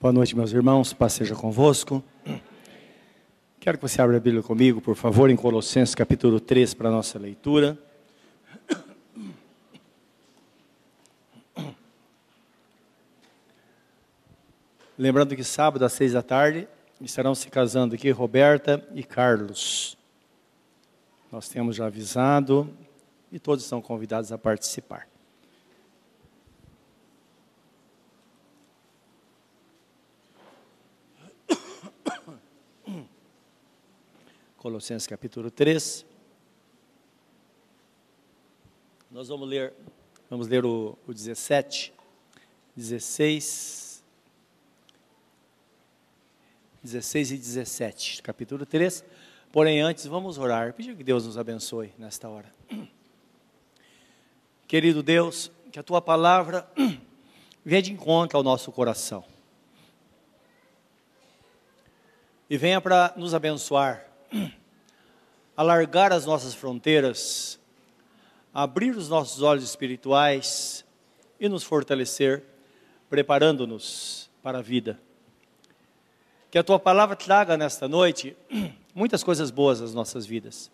Boa noite, meus irmãos. Paz seja convosco. Quero que você abra a Bíblia comigo, por favor, em Colossenses capítulo 3, para a nossa leitura. Lembrando que sábado às seis da tarde estarão se casando aqui Roberta e Carlos. Nós temos já avisado e todos são convidados a participar. Colossenses capítulo 3. Nós vamos ler, vamos ler o, o 17, 16, 16 e 17, capítulo 3. Porém, antes, vamos orar, pedir que Deus nos abençoe nesta hora. Querido Deus, que a tua palavra venha de encontro ao nosso coração e venha para nos abençoar alargar as nossas fronteiras, abrir os nossos olhos espirituais e nos fortalecer, preparando-nos para a vida. Que a tua palavra traga nesta noite muitas coisas boas às nossas vidas.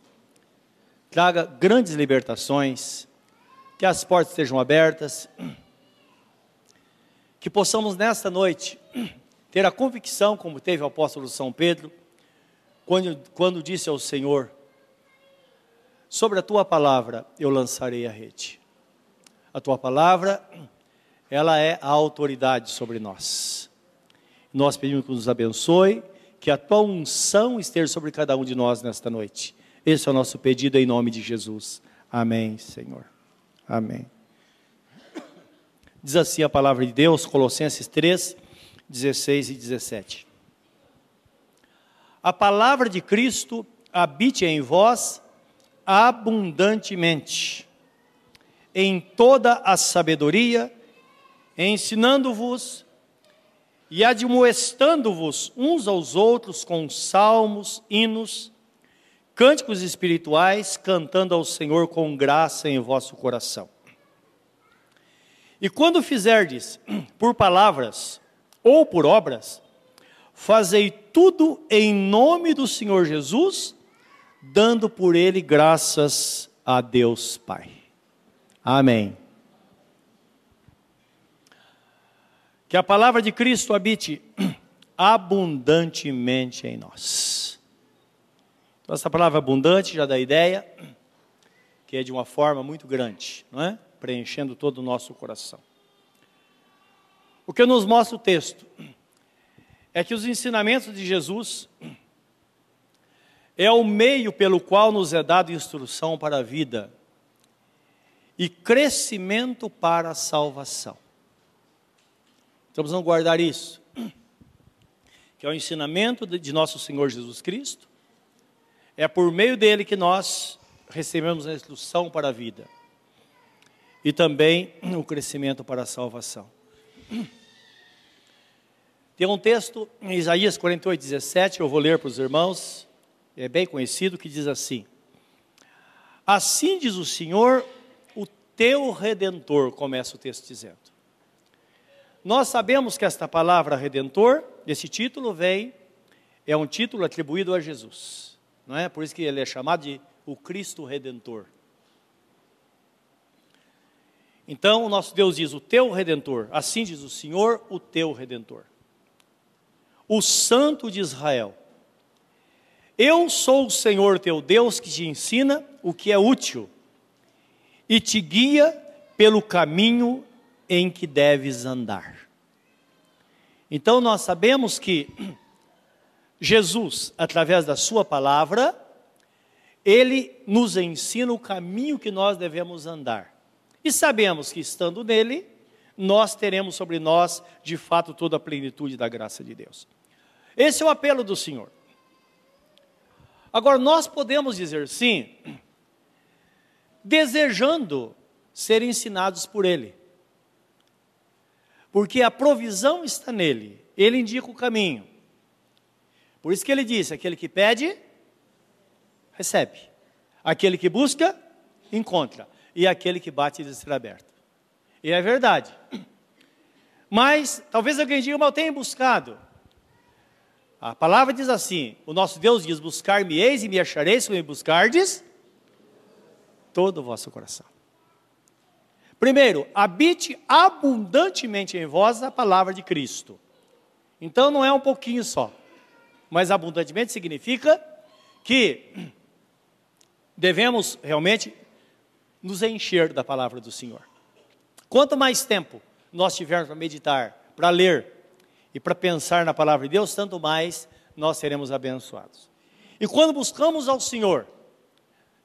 Traga grandes libertações, que as portas estejam abertas, que possamos nesta noite ter a convicção, como teve o apóstolo São Pedro, quando, quando disse ao Senhor: Sobre a tua palavra eu lançarei a rede. A tua palavra, ela é a autoridade sobre nós. Nós pedimos que nos abençoe, que a tua unção esteja sobre cada um de nós nesta noite. Esse é o nosso pedido em nome de Jesus. Amém, Senhor. Amém. Diz assim a palavra de Deus, Colossenses 3, 16 e 17 a palavra de Cristo habite em vós abundantemente, em toda a sabedoria, ensinando-vos e admoestando-vos uns aos outros com salmos, hinos, cânticos espirituais, cantando ao Senhor com graça em vosso coração. E quando fizerdes por palavras ou por obras, fazei tudo em nome do Senhor Jesus, dando por ele graças a Deus Pai. Amém. Que a palavra de Cristo habite abundantemente em nós. Então, essa palavra abundante já dá ideia que é de uma forma muito grande, não é? Preenchendo todo o nosso coração. O que nos mostra o texto? É que os ensinamentos de Jesus é o meio pelo qual nos é dado instrução para a vida e crescimento para a salvação. Então precisamos guardar isso, que é o ensinamento de nosso Senhor Jesus Cristo, é por meio dele que nós recebemos a instrução para a vida e também o crescimento para a salvação. Tem um texto em Isaías 48, 17, eu vou ler para os irmãos, é bem conhecido, que diz assim: Assim diz o Senhor, o teu redentor, começa o texto dizendo. Nós sabemos que esta palavra redentor, esse título vem, é um título atribuído a Jesus, não é? Por isso que ele é chamado de o Cristo Redentor. Então, o nosso Deus diz: O teu redentor, assim diz o Senhor, o teu redentor o Santo de Israel. Eu sou o Senhor teu Deus que te ensina o que é útil e te guia pelo caminho em que deves andar. Então nós sabemos que Jesus, através da Sua palavra, Ele nos ensina o caminho que nós devemos andar. E sabemos que estando nele, nós teremos sobre nós, de fato, toda a plenitude da graça de Deus. Esse é o apelo do Senhor. Agora, nós podemos dizer sim, desejando ser ensinados por Ele, porque a provisão está nele, Ele indica o caminho. Por isso que ele disse: aquele que pede, recebe, aquele que busca, encontra, e aquele que bate, será aberto. E é verdade. Mas talvez alguém diga, mas eu tenho buscado. A palavra diz assim: o nosso Deus diz: Buscar-me-eis e me achareis, se me buscardes todo o vosso coração. Primeiro, habite abundantemente em vós a palavra de Cristo. Então não é um pouquinho só, mas abundantemente significa que devemos realmente nos encher da palavra do Senhor. Quanto mais tempo nós tivermos para meditar, para ler e para pensar na palavra de Deus, tanto mais nós seremos abençoados. E quando buscamos ao Senhor,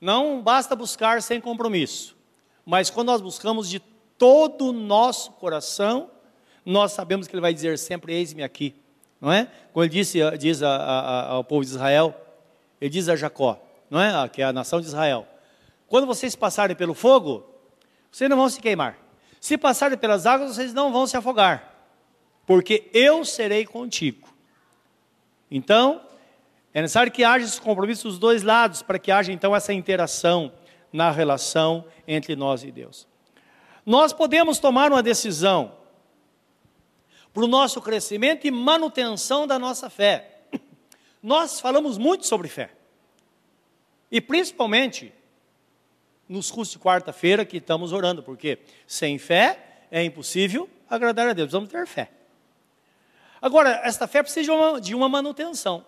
não basta buscar sem compromisso, mas quando nós buscamos de todo o nosso coração, nós sabemos que Ele vai dizer sempre: Eis-me aqui, não é? Quando Ele disse, diz a, a, ao povo de Israel, Ele diz a Jacó, não é? Que é a nação de Israel: Quando vocês passarem pelo fogo, vocês não vão se queimar. Se passarem pelas águas, vocês não vão se afogar, porque eu serei contigo. Então, é necessário que haja esse compromisso dos dois lados, para que haja então essa interação na relação entre nós e Deus. Nós podemos tomar uma decisão para o nosso crescimento e manutenção da nossa fé. Nós falamos muito sobre fé. E principalmente nos cursos de quarta-feira que estamos orando, porque sem fé é impossível agradar a Deus. Vamos ter fé. Agora, esta fé precisa de uma, manutenção.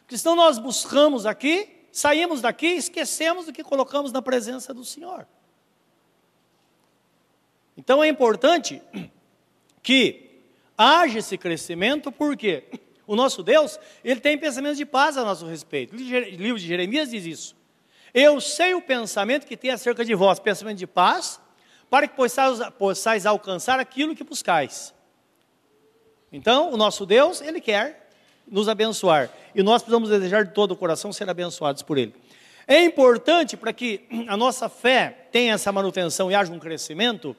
Porque senão nós buscamos aqui, saímos daqui e esquecemos do que colocamos na presença do Senhor. Então é importante que haja esse crescimento, porque o nosso Deus, ele tem pensamentos de paz a nosso respeito. O livro de Jeremias diz isso. Eu sei o pensamento que tem acerca de vós, pensamento de paz, para que possais, possais alcançar aquilo que buscais. Então, o nosso Deus, ele quer nos abençoar. E nós precisamos desejar de todo o coração ser abençoados por Ele. É importante para que a nossa fé tenha essa manutenção e haja um crescimento,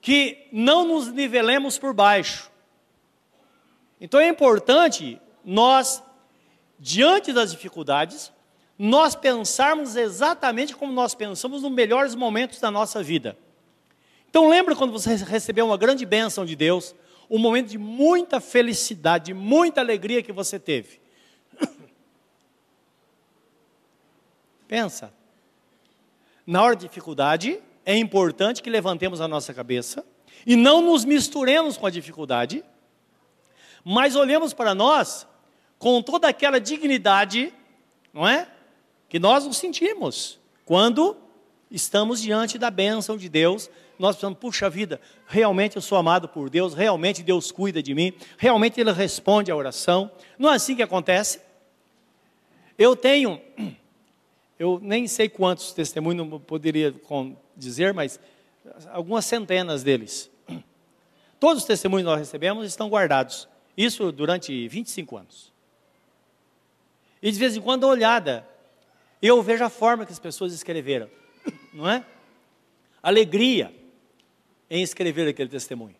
que não nos nivelemos por baixo. Então é importante nós, diante das dificuldades, nós pensarmos exatamente como nós pensamos nos melhores momentos da nossa vida. Então lembra quando você recebeu uma grande bênção de Deus, um momento de muita felicidade, muita alegria que você teve. Pensa. Na hora de dificuldade, é importante que levantemos a nossa cabeça e não nos misturemos com a dificuldade, mas olhemos para nós com toda aquela dignidade, não é? que nós nos sentimos quando estamos diante da bênção de Deus. Nós pensamos, puxa vida, realmente eu sou amado por Deus, realmente Deus cuida de mim, realmente Ele responde à oração. Não é assim que acontece? Eu tenho, eu nem sei quantos testemunhos, não poderia dizer, mas algumas centenas deles. Todos os testemunhos que nós recebemos estão guardados. Isso durante 25 anos. E de vez em quando, olhada eu vejo a forma que as pessoas escreveram, não é? Alegria em escrever aquele testemunho.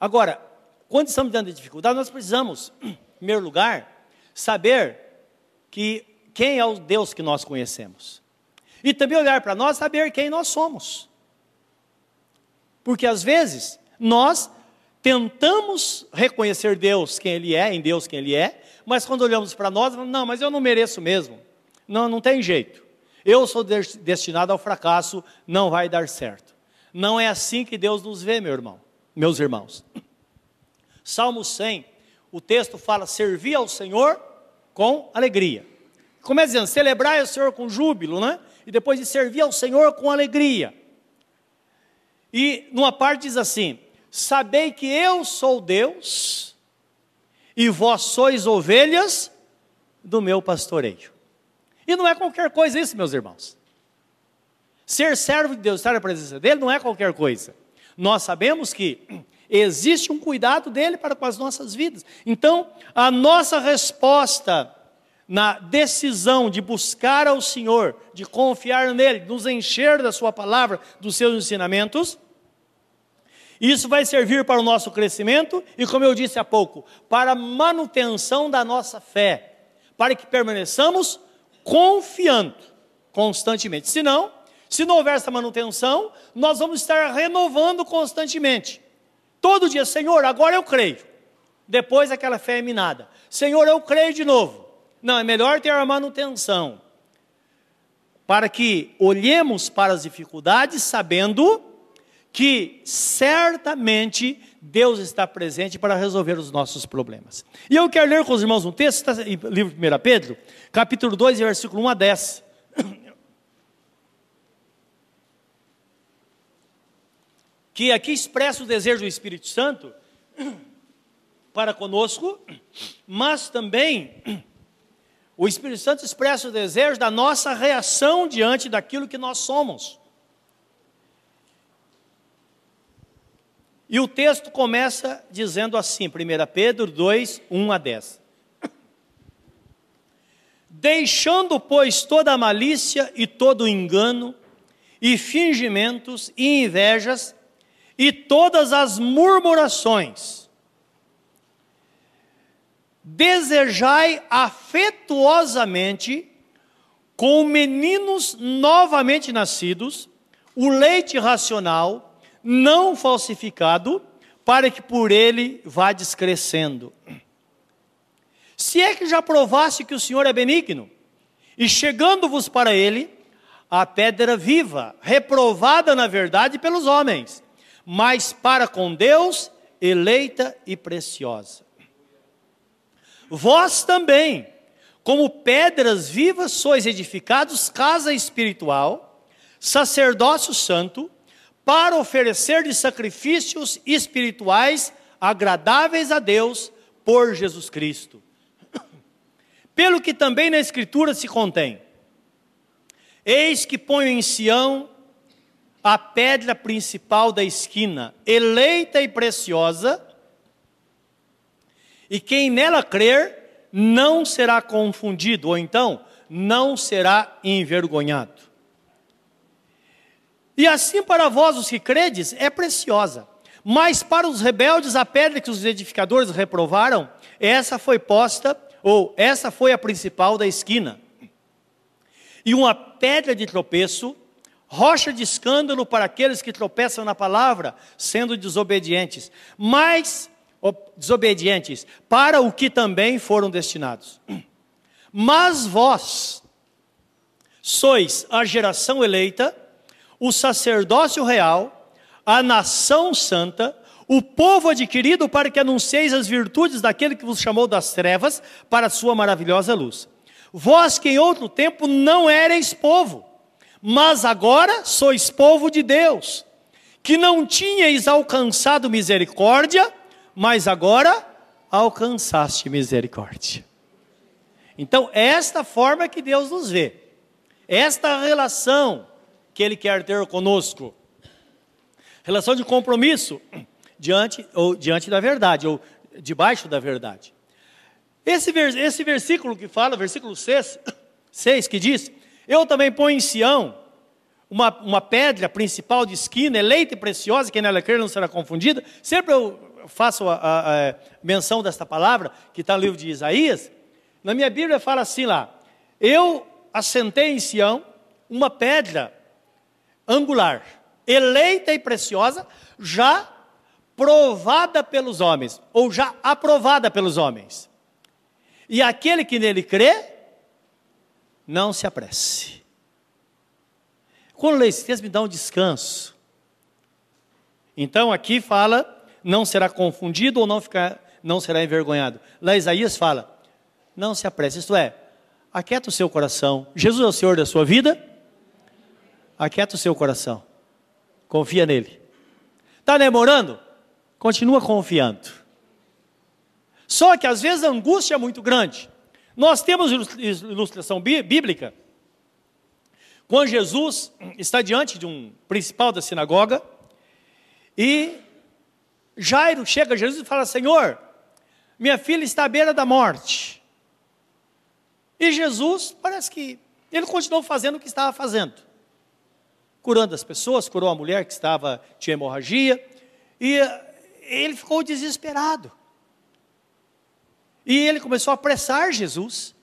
Agora, quando estamos diante de dificuldade, nós precisamos, em primeiro lugar, saber que quem é o Deus que nós conhecemos. E também olhar para nós, saber quem nós somos. Porque às vezes nós tentamos reconhecer Deus quem Ele é, em Deus quem Ele é, mas quando olhamos para nós, não, mas eu não mereço mesmo. Não, não tem jeito. Eu sou destinado ao fracasso, não vai dar certo. Não é assim que Deus nos vê, meu irmão, meus irmãos. Salmo 100, o texto fala: servir ao Senhor com alegria. Começa dizendo, celebrar o Senhor com júbilo, né? E depois de servir ao Senhor com alegria. E numa parte diz assim: Sabei que eu sou Deus, e vós sois ovelhas do meu pastoreio. E não é qualquer coisa isso, meus irmãos. Ser servo de Deus, estar na presença dele, não é qualquer coisa. Nós sabemos que existe um cuidado dele para com as nossas vidas. Então, a nossa resposta na decisão de buscar ao Senhor, de confiar nele, nos encher da Sua palavra, dos seus ensinamentos, isso vai servir para o nosso crescimento e, como eu disse há pouco, para a manutenção da nossa fé, para que permaneçamos confiando constantemente. Senão, Se não houver essa manutenção, nós vamos estar renovando constantemente. Todo dia, Senhor, agora eu creio. Depois aquela fé é minada. Senhor, eu creio de novo. Não, é melhor ter a manutenção. Para que olhemos para as dificuldades sabendo que certamente Deus está presente para resolver os nossos problemas. E eu quero ler com os irmãos um texto, está em livro de 1 Pedro, capítulo 2, versículo 1 a 10. Que aqui expressa o desejo do Espírito Santo para conosco, mas também o Espírito Santo expressa o desejo da nossa reação diante daquilo que nós somos. E o texto começa dizendo assim, 1 Pedro 2, 1 a 10. Deixando, pois, toda a malícia e todo o engano, e fingimentos e invejas, e todas as murmurações, desejai afetuosamente, com meninos novamente nascidos, o leite racional, não falsificado, para que por ele vá descrescendo. Se é que já provasse que o Senhor é benigno, e chegando-vos para ele, a pedra viva, reprovada na verdade pelos homens, mas para com Deus, eleita e preciosa. Vós também, como pedras vivas, sois edificados casa espiritual, sacerdócio santo, para oferecer de sacrifícios espirituais agradáveis a Deus por Jesus Cristo. Pelo que também na Escritura se contém: Eis que ponho em Sião a pedra principal da esquina, eleita e preciosa, e quem nela crer não será confundido, ou então não será envergonhado. E assim para vós, os que credes, é preciosa. Mas para os rebeldes, a pedra que os edificadores reprovaram, essa foi posta, ou essa foi a principal da esquina. E uma pedra de tropeço, rocha de escândalo para aqueles que tropeçam na palavra, sendo desobedientes. Mas, desobedientes, para o que também foram destinados. Mas vós sois a geração eleita, o sacerdócio real, a nação santa, o povo adquirido para que anuncieis as virtudes daquele que vos chamou das trevas para a sua maravilhosa luz. Vós que em outro tempo não erais povo, mas agora sois povo de Deus, que não tinhais alcançado misericórdia, mas agora alcançaste misericórdia. Então, esta forma que Deus nos vê, esta relação que Ele quer ter conosco. Relação de compromisso diante, ou diante da verdade, ou debaixo da verdade. Esse, esse versículo que fala, versículo 6, 6 que diz: Eu também ponho em Sião uma, uma pedra principal de esquina, eleita e preciosa, quem nela crer não será confundida. Sempre eu faço a, a, a menção desta palavra, que está no livro de Isaías. Na minha Bíblia fala assim lá: Eu assentei em Sião uma pedra angular, eleita e preciosa, já provada pelos homens, ou já aprovada pelos homens. E aquele que nele crê, não se apresse. Quando leio esse texto, me dá um descanso. Então aqui fala, não será confundido ou não, ficar, não será envergonhado. Lá Isaías fala, não se apresse, isto é, aquieta o seu coração. Jesus é o Senhor da sua vida, aquieta o seu coração. Confia nele. Está demorando? Continua confiando. Só que às vezes a angústia é muito grande. Nós temos ilustração bíblica. Quando Jesus está diante de um principal da sinagoga e Jairo chega a Jesus e fala: Senhor, minha filha está à beira da morte. E Jesus parece que ele continuou fazendo o que estava fazendo curando as pessoas, curou a mulher que estava tinha hemorragia, e ele ficou desesperado. E ele começou a apressar Jesus.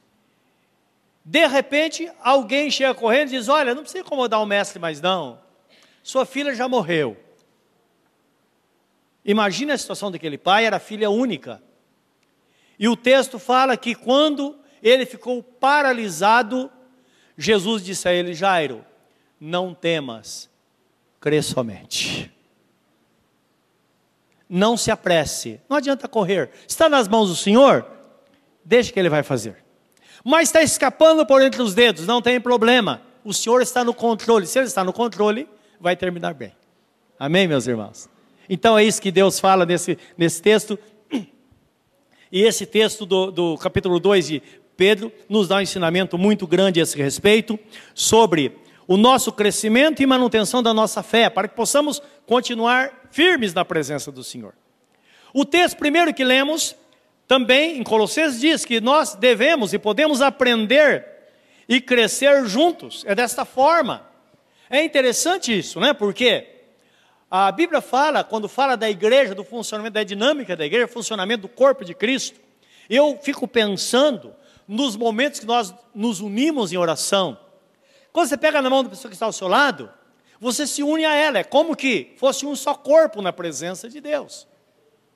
De repente, alguém chega correndo e diz: Olha, não precisa incomodar o mestre mais não. Sua filha já morreu. Imagina a situação daquele pai, era filha única. E o texto fala que quando ele ficou paralisado, Jesus disse a ele: Jairo, não temas, crê somente. Não se apresse, não adianta correr. Está nas mãos do Senhor, deixe que Ele vai fazer. Mas está escapando por entre os dedos, não tem problema. O Senhor está no controle. Se Ele está no controle, vai terminar bem. Amém, meus irmãos? Então é isso que Deus fala nesse, nesse texto. E esse texto do, do capítulo 2 de Pedro nos dá um ensinamento muito grande a esse respeito sobre o nosso crescimento e manutenção da nossa fé, para que possamos continuar firmes na presença do Senhor. O texto primeiro que lemos, também em Colossenses, diz que nós devemos e podemos aprender e crescer juntos. É desta forma. É interessante isso, né? Porque a Bíblia fala, quando fala da igreja, do funcionamento, da dinâmica da igreja, funcionamento do corpo de Cristo, eu fico pensando nos momentos que nós nos unimos em oração. Quando você pega na mão da pessoa que está ao seu lado, você se une a ela, é como que fosse um só corpo na presença de Deus.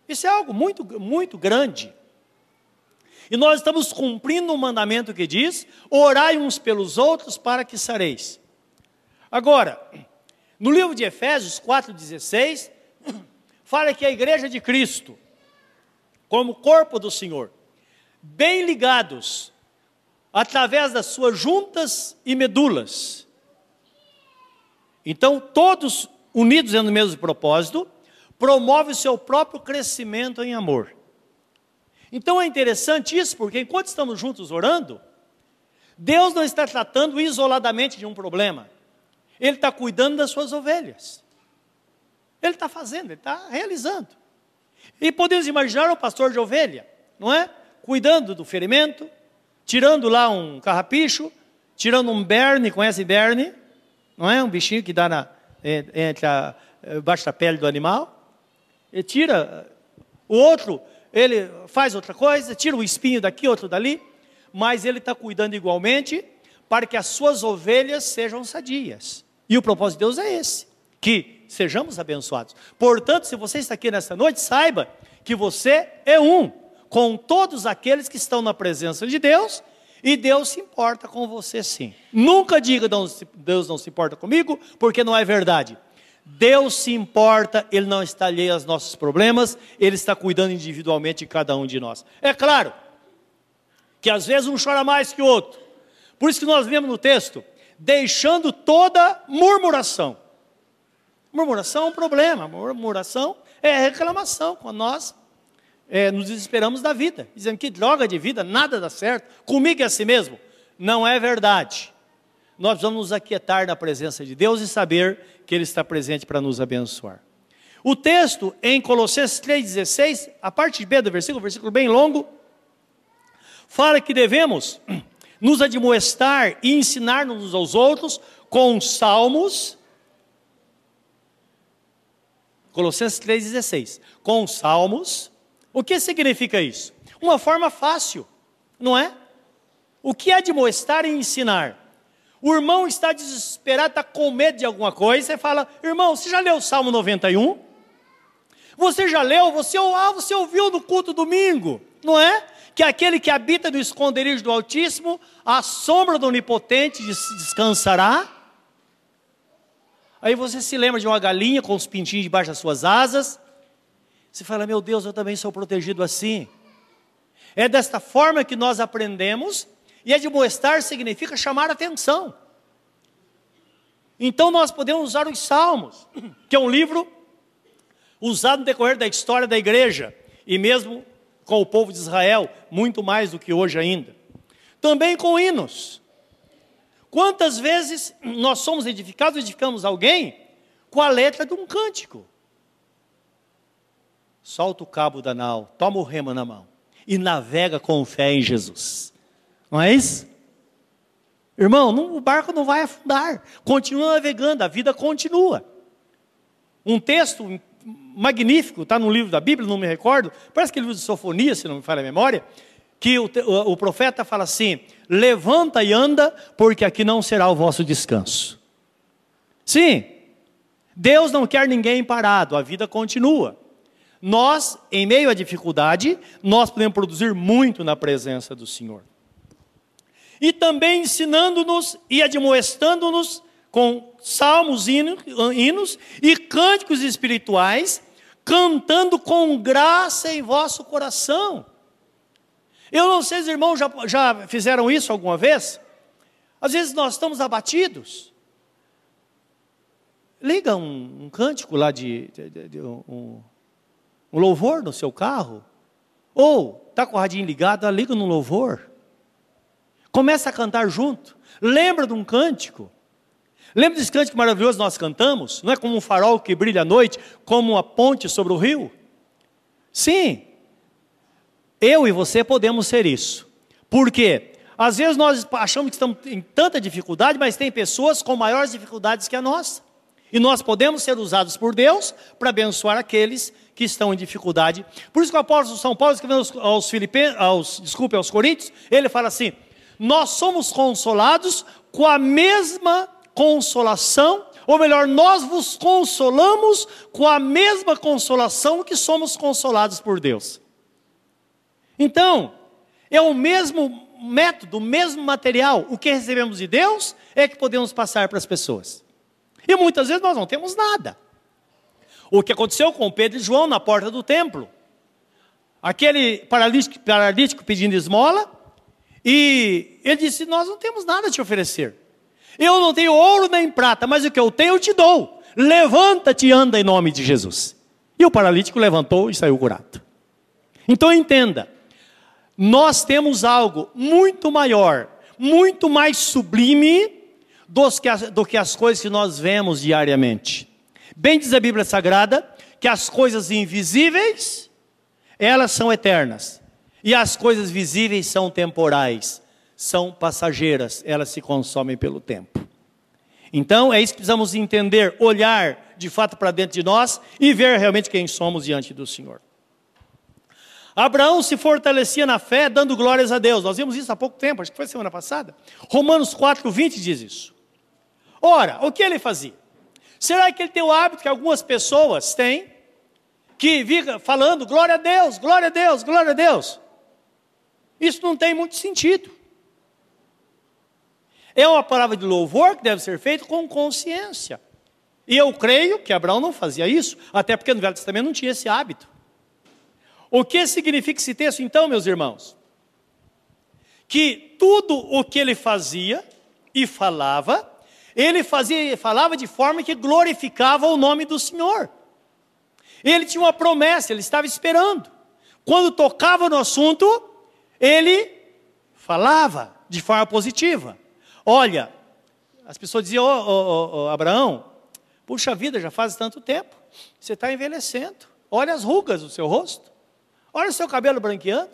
Isso é algo muito, muito grande. E nós estamos cumprindo um mandamento que diz: orai uns pelos outros para que sareis. Agora, no livro de Efésios 4,16, fala que a igreja de Cristo, como corpo do Senhor, bem ligados, através das suas juntas e medulas. Então, todos unidos no mesmo propósito, promove o seu próprio crescimento em amor. Então é interessante isso, porque enquanto estamos juntos orando, Deus não está tratando isoladamente de um problema, Ele está cuidando das suas ovelhas. Ele está fazendo, Ele está realizando. E podemos imaginar o pastor de ovelha, não é? cuidando do ferimento, tirando lá um carrapicho, tirando um berne, conhece berne? Não é? Um bichinho que dá na, entre a, embaixo da pele do animal. Ele tira o outro, ele faz outra coisa, tira o espinho daqui, outro dali, mas ele está cuidando igualmente para que as suas ovelhas sejam sadias. E o propósito de Deus é esse, que sejamos abençoados. Portanto, se você está aqui nesta noite, saiba que você é um com todos aqueles que estão na presença de Deus, e Deus se importa com você sim. Nunca diga Deus não se importa comigo, porque não é verdade. Deus se importa, Ele não está alheio aos nossos problemas, Ele está cuidando individualmente de cada um de nós. É claro que às vezes um chora mais que o outro. Por isso que nós vemos no texto, deixando toda murmuração. Murmuração é um problema, murmuração é reclamação com nós é, nos desesperamos da vida, dizendo que droga de vida, nada dá certo, comigo é assim mesmo. Não é verdade. Nós vamos nos aquietar na presença de Deus e saber que Ele está presente para nos abençoar. O texto em Colossenses 3,16, a parte B do versículo, versículo bem longo, fala que devemos nos admoestar e ensinar-nos uns aos outros com salmos. Colossenses 3,16. Com salmos, o que significa isso? Uma forma fácil, não é? O que é de mostrar e ensinar? O irmão está desesperado, está com medo de alguma coisa, você fala, irmão, você já leu o Salmo 91? Você já leu? Você, ah, você ouviu no culto domingo, não é? Que aquele que habita no esconderijo do Altíssimo, a sombra do Onipotente descansará. Aí você se lembra de uma galinha com os pintinhos debaixo das suas asas, você fala, meu Deus, eu também sou protegido assim. É desta forma que nós aprendemos, e admoestar significa chamar atenção. Então nós podemos usar os Salmos, que é um livro usado no decorrer da história da igreja, e mesmo com o povo de Israel, muito mais do que hoje ainda. Também com hinos. Quantas vezes nós somos edificados, edificamos alguém com a letra de um cântico? Solta o cabo da nau, toma o remo na mão e navega com fé em Jesus. Não é isso? Irmão, não, o barco não vai afundar, continua navegando, a vida continua. Um texto magnífico, está no livro da Bíblia, não me recordo, parece que é livro de Sofonia, se não me falha a memória, que o, o, o profeta fala assim: levanta e anda, porque aqui não será o vosso descanso. Sim, Deus não quer ninguém parado, a vida continua. Nós, em meio à dificuldade, nós podemos produzir muito na presença do Senhor. E também ensinando-nos e admoestando-nos com salmos, hinos e cânticos espirituais, cantando com graça em vosso coração. Eu não sei se os irmãos já, já fizeram isso alguma vez. Às vezes nós estamos abatidos. Liga um, um cântico lá de, de, de, de um, um, louvor no seu carro. Ou está com o radinho ligado, ah, liga no louvor. Começa a cantar junto. Lembra de um cântico. Lembra desse cântico maravilhoso que nós cantamos? Não é como um farol que brilha à noite, como uma ponte sobre o rio? Sim, eu e você podemos ser isso. Por quê? Às vezes nós achamos que estamos em tanta dificuldade, mas tem pessoas com maiores dificuldades que a nossa. E nós podemos ser usados por Deus para abençoar aqueles que estão em dificuldade. Por isso que o apóstolo São Paulo escrevendo aos, Filipenses, aos, desculpe, aos Coríntios, ele fala assim: nós somos consolados com a mesma consolação, ou melhor, nós vos consolamos com a mesma consolação que somos consolados por Deus. Então, é o mesmo método, o mesmo material. O que recebemos de Deus é que podemos passar para as pessoas. E muitas vezes nós não temos nada. O que aconteceu com Pedro e João na porta do templo. Aquele paralítico, paralítico pedindo esmola, e ele disse: Nós não temos nada a te oferecer. Eu não tenho ouro nem prata, mas o que eu tenho eu te dou. Levanta-te e anda em nome de Jesus. E o paralítico levantou e saiu curado. Então entenda, nós temos algo muito maior, muito mais sublime do que as coisas que nós vemos diariamente. Bem diz a Bíblia Sagrada que as coisas invisíveis, elas são eternas, e as coisas visíveis são temporais, são passageiras, elas se consomem pelo tempo. Então, é isso que precisamos entender, olhar de fato para dentro de nós e ver realmente quem somos diante do Senhor. Abraão se fortalecia na fé, dando glórias a Deus. Nós vimos isso há pouco tempo, acho que foi semana passada. Romanos 4, 20 diz isso. Ora, o que ele fazia? Será que ele tem o hábito que algumas pessoas têm, que fica falando glória a Deus, glória a Deus, glória a Deus? Isso não tem muito sentido. É uma palavra de louvor que deve ser feita com consciência. E eu creio que Abraão não fazia isso, até porque no Velho Testamento não tinha esse hábito. O que significa esse texto, então, meus irmãos? Que tudo o que ele fazia e falava, ele fazia, falava de forma que glorificava o nome do Senhor. Ele tinha uma promessa, ele estava esperando. Quando tocava no assunto, ele falava de forma positiva. Olha, as pessoas diziam, oh, oh, oh, Abraão, puxa vida, já faz tanto tempo, você está envelhecendo. Olha as rugas do seu rosto. Olha o seu cabelo branqueando.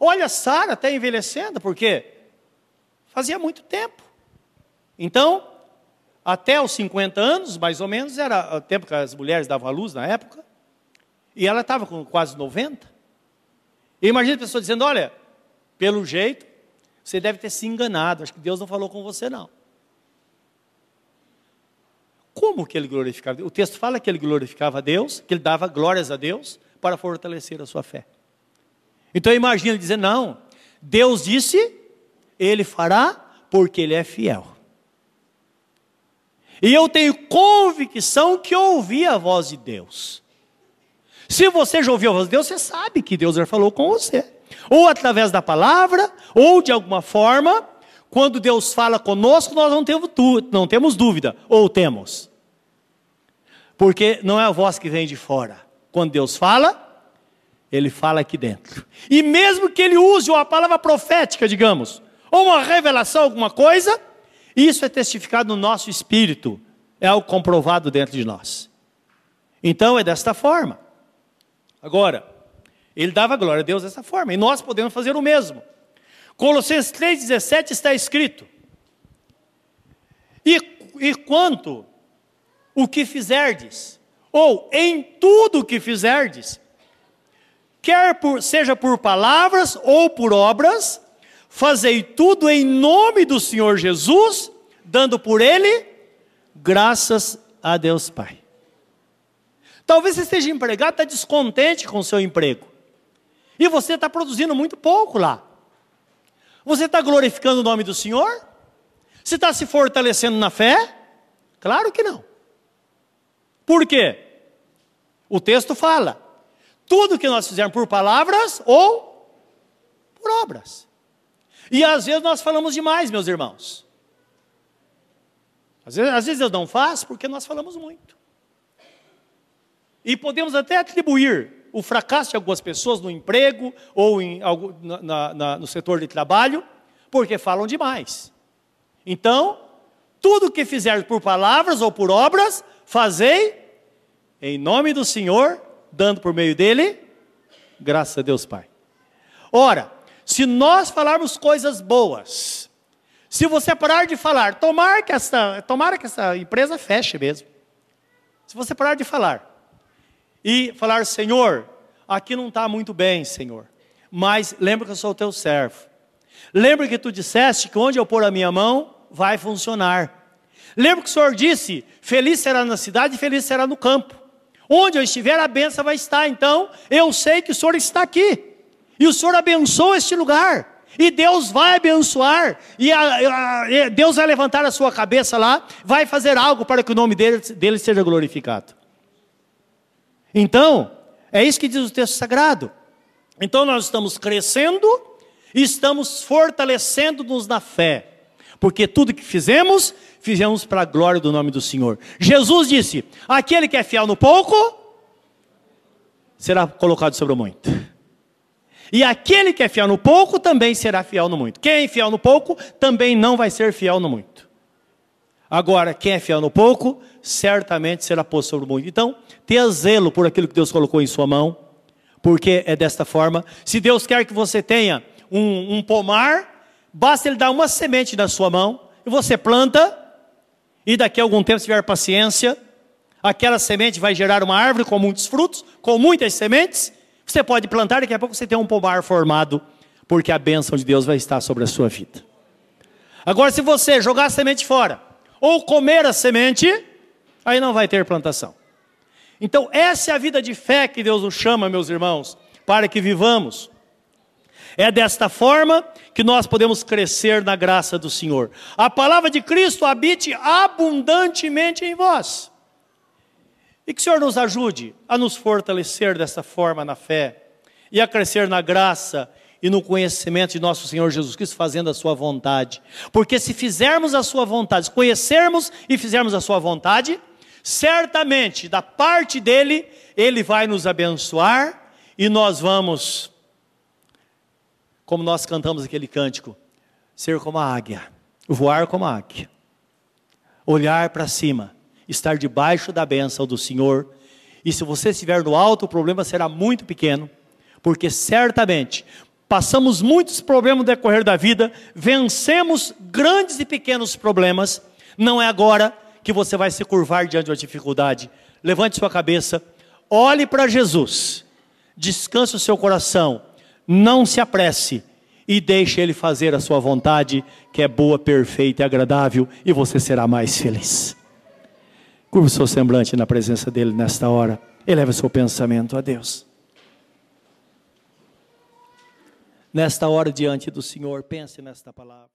Olha Sara até envelhecendo, porque fazia muito tempo. Então, até os 50 anos, mais ou menos, era o tempo que as mulheres davam à luz na época. E ela estava com quase 90. E imagina a pessoa dizendo: Olha, pelo jeito, você deve ter se enganado. Acho que Deus não falou com você, não. Como que ele glorificava? O texto fala que ele glorificava a Deus, que ele dava glórias a Deus para fortalecer a sua fé. Então imagina dizer: não, Deus disse, Ele fará, porque Ele é fiel. E eu tenho convicção que ouvi a voz de Deus. Se você já ouviu a voz de Deus, você sabe que Deus já falou com você. Ou através da palavra, ou de alguma forma, quando Deus fala conosco, nós não temos, não temos dúvida, ou temos. Porque não é a voz que vem de fora, quando Deus fala, ele fala aqui dentro. E mesmo que ele use uma palavra profética, digamos, ou uma revelação, alguma coisa, isso é testificado no nosso espírito, é algo comprovado dentro de nós. Então é desta forma. Agora, ele dava glória a Deus dessa forma, e nós podemos fazer o mesmo. Colossenses 3,17 está escrito: e, e quanto o que fizerdes, ou em tudo o que fizerdes, quer por, seja por palavras ou por obras, fazei tudo em nome do Senhor Jesus, dando por ele graças a Deus Pai. Talvez você esteja empregado, está descontente com o seu emprego. E você está produzindo muito pouco lá. Você está glorificando o nome do Senhor? Você está se fortalecendo na fé? Claro que não. Por quê? O texto fala: tudo que nós fizermos por palavras ou por obras. E às vezes nós falamos demais, meus irmãos. Às vezes, às vezes eu não faço porque nós falamos muito. E podemos até atribuir o fracasso de algumas pessoas no emprego ou em, na, na, no setor de trabalho, porque falam demais. Então, tudo que fizer por palavras ou por obras, fazei em nome do Senhor, dando por meio dele, graças a Deus Pai. Ora, se nós falarmos coisas boas, se você parar de falar, tomar que essa, tomara que essa empresa feche mesmo. Se você parar de falar e falar, Senhor, aqui não está muito bem, Senhor, mas lembra que eu sou teu servo. Lembra que tu disseste que onde eu pôr a minha mão, vai funcionar. Lembra que o Senhor disse: feliz será na cidade feliz será no campo. Onde eu estiver, a benção vai estar. Então, eu sei que o Senhor está aqui. E o Senhor abençoa este lugar. E Deus vai abençoar, e a, a, Deus vai levantar a sua cabeça lá, vai fazer algo para que o nome dele, dele seja glorificado. Então, é isso que diz o texto sagrado. Então, nós estamos crescendo estamos fortalecendo-nos na fé, porque tudo que fizemos, fizemos para a glória do nome do Senhor. Jesus disse: aquele que é fiel no pouco, será colocado sobre o muito. E aquele que é fiel no pouco também será fiel no muito. Quem é fiel no pouco também não vai ser fiel no muito. Agora, quem é fiel no pouco, certamente será posto sobre o muito. Então, tenha zelo por aquilo que Deus colocou em sua mão, porque é desta forma. Se Deus quer que você tenha um, um pomar, basta Ele dar uma semente na sua mão, e você planta, e daqui a algum tempo, se tiver paciência, aquela semente vai gerar uma árvore com muitos frutos, com muitas sementes, você pode plantar, daqui a pouco você tem um pomar formado, porque a bênção de Deus vai estar sobre a sua vida. Agora, se você jogar a semente fora, ou comer a semente, aí não vai ter plantação. Então, essa é a vida de fé que Deus nos chama, meus irmãos, para que vivamos. É desta forma que nós podemos crescer na graça do Senhor. A palavra de Cristo habite abundantemente em vós. E que o Senhor nos ajude a nos fortalecer dessa forma na fé e a crescer na graça e no conhecimento de nosso Senhor Jesus Cristo, fazendo a Sua vontade. Porque se fizermos a Sua vontade, conhecermos e fizermos a Sua vontade, certamente da parte dele, Ele vai nos abençoar e nós vamos, como nós cantamos aquele cântico, ser como a águia, voar como a águia, olhar para cima estar debaixo da bênção do Senhor. E se você estiver no alto, o problema será muito pequeno, porque certamente passamos muitos problemas no decorrer da vida, vencemos grandes e pequenos problemas. Não é agora que você vai se curvar diante da dificuldade. Levante sua cabeça, olhe para Jesus, descanse o seu coração, não se apresse e deixe Ele fazer a sua vontade, que é boa, perfeita e agradável, e você será mais feliz. Curva o seu semblante na presença dele nesta hora. Eleva o seu pensamento a Deus. Nesta hora diante do Senhor, pense nesta palavra.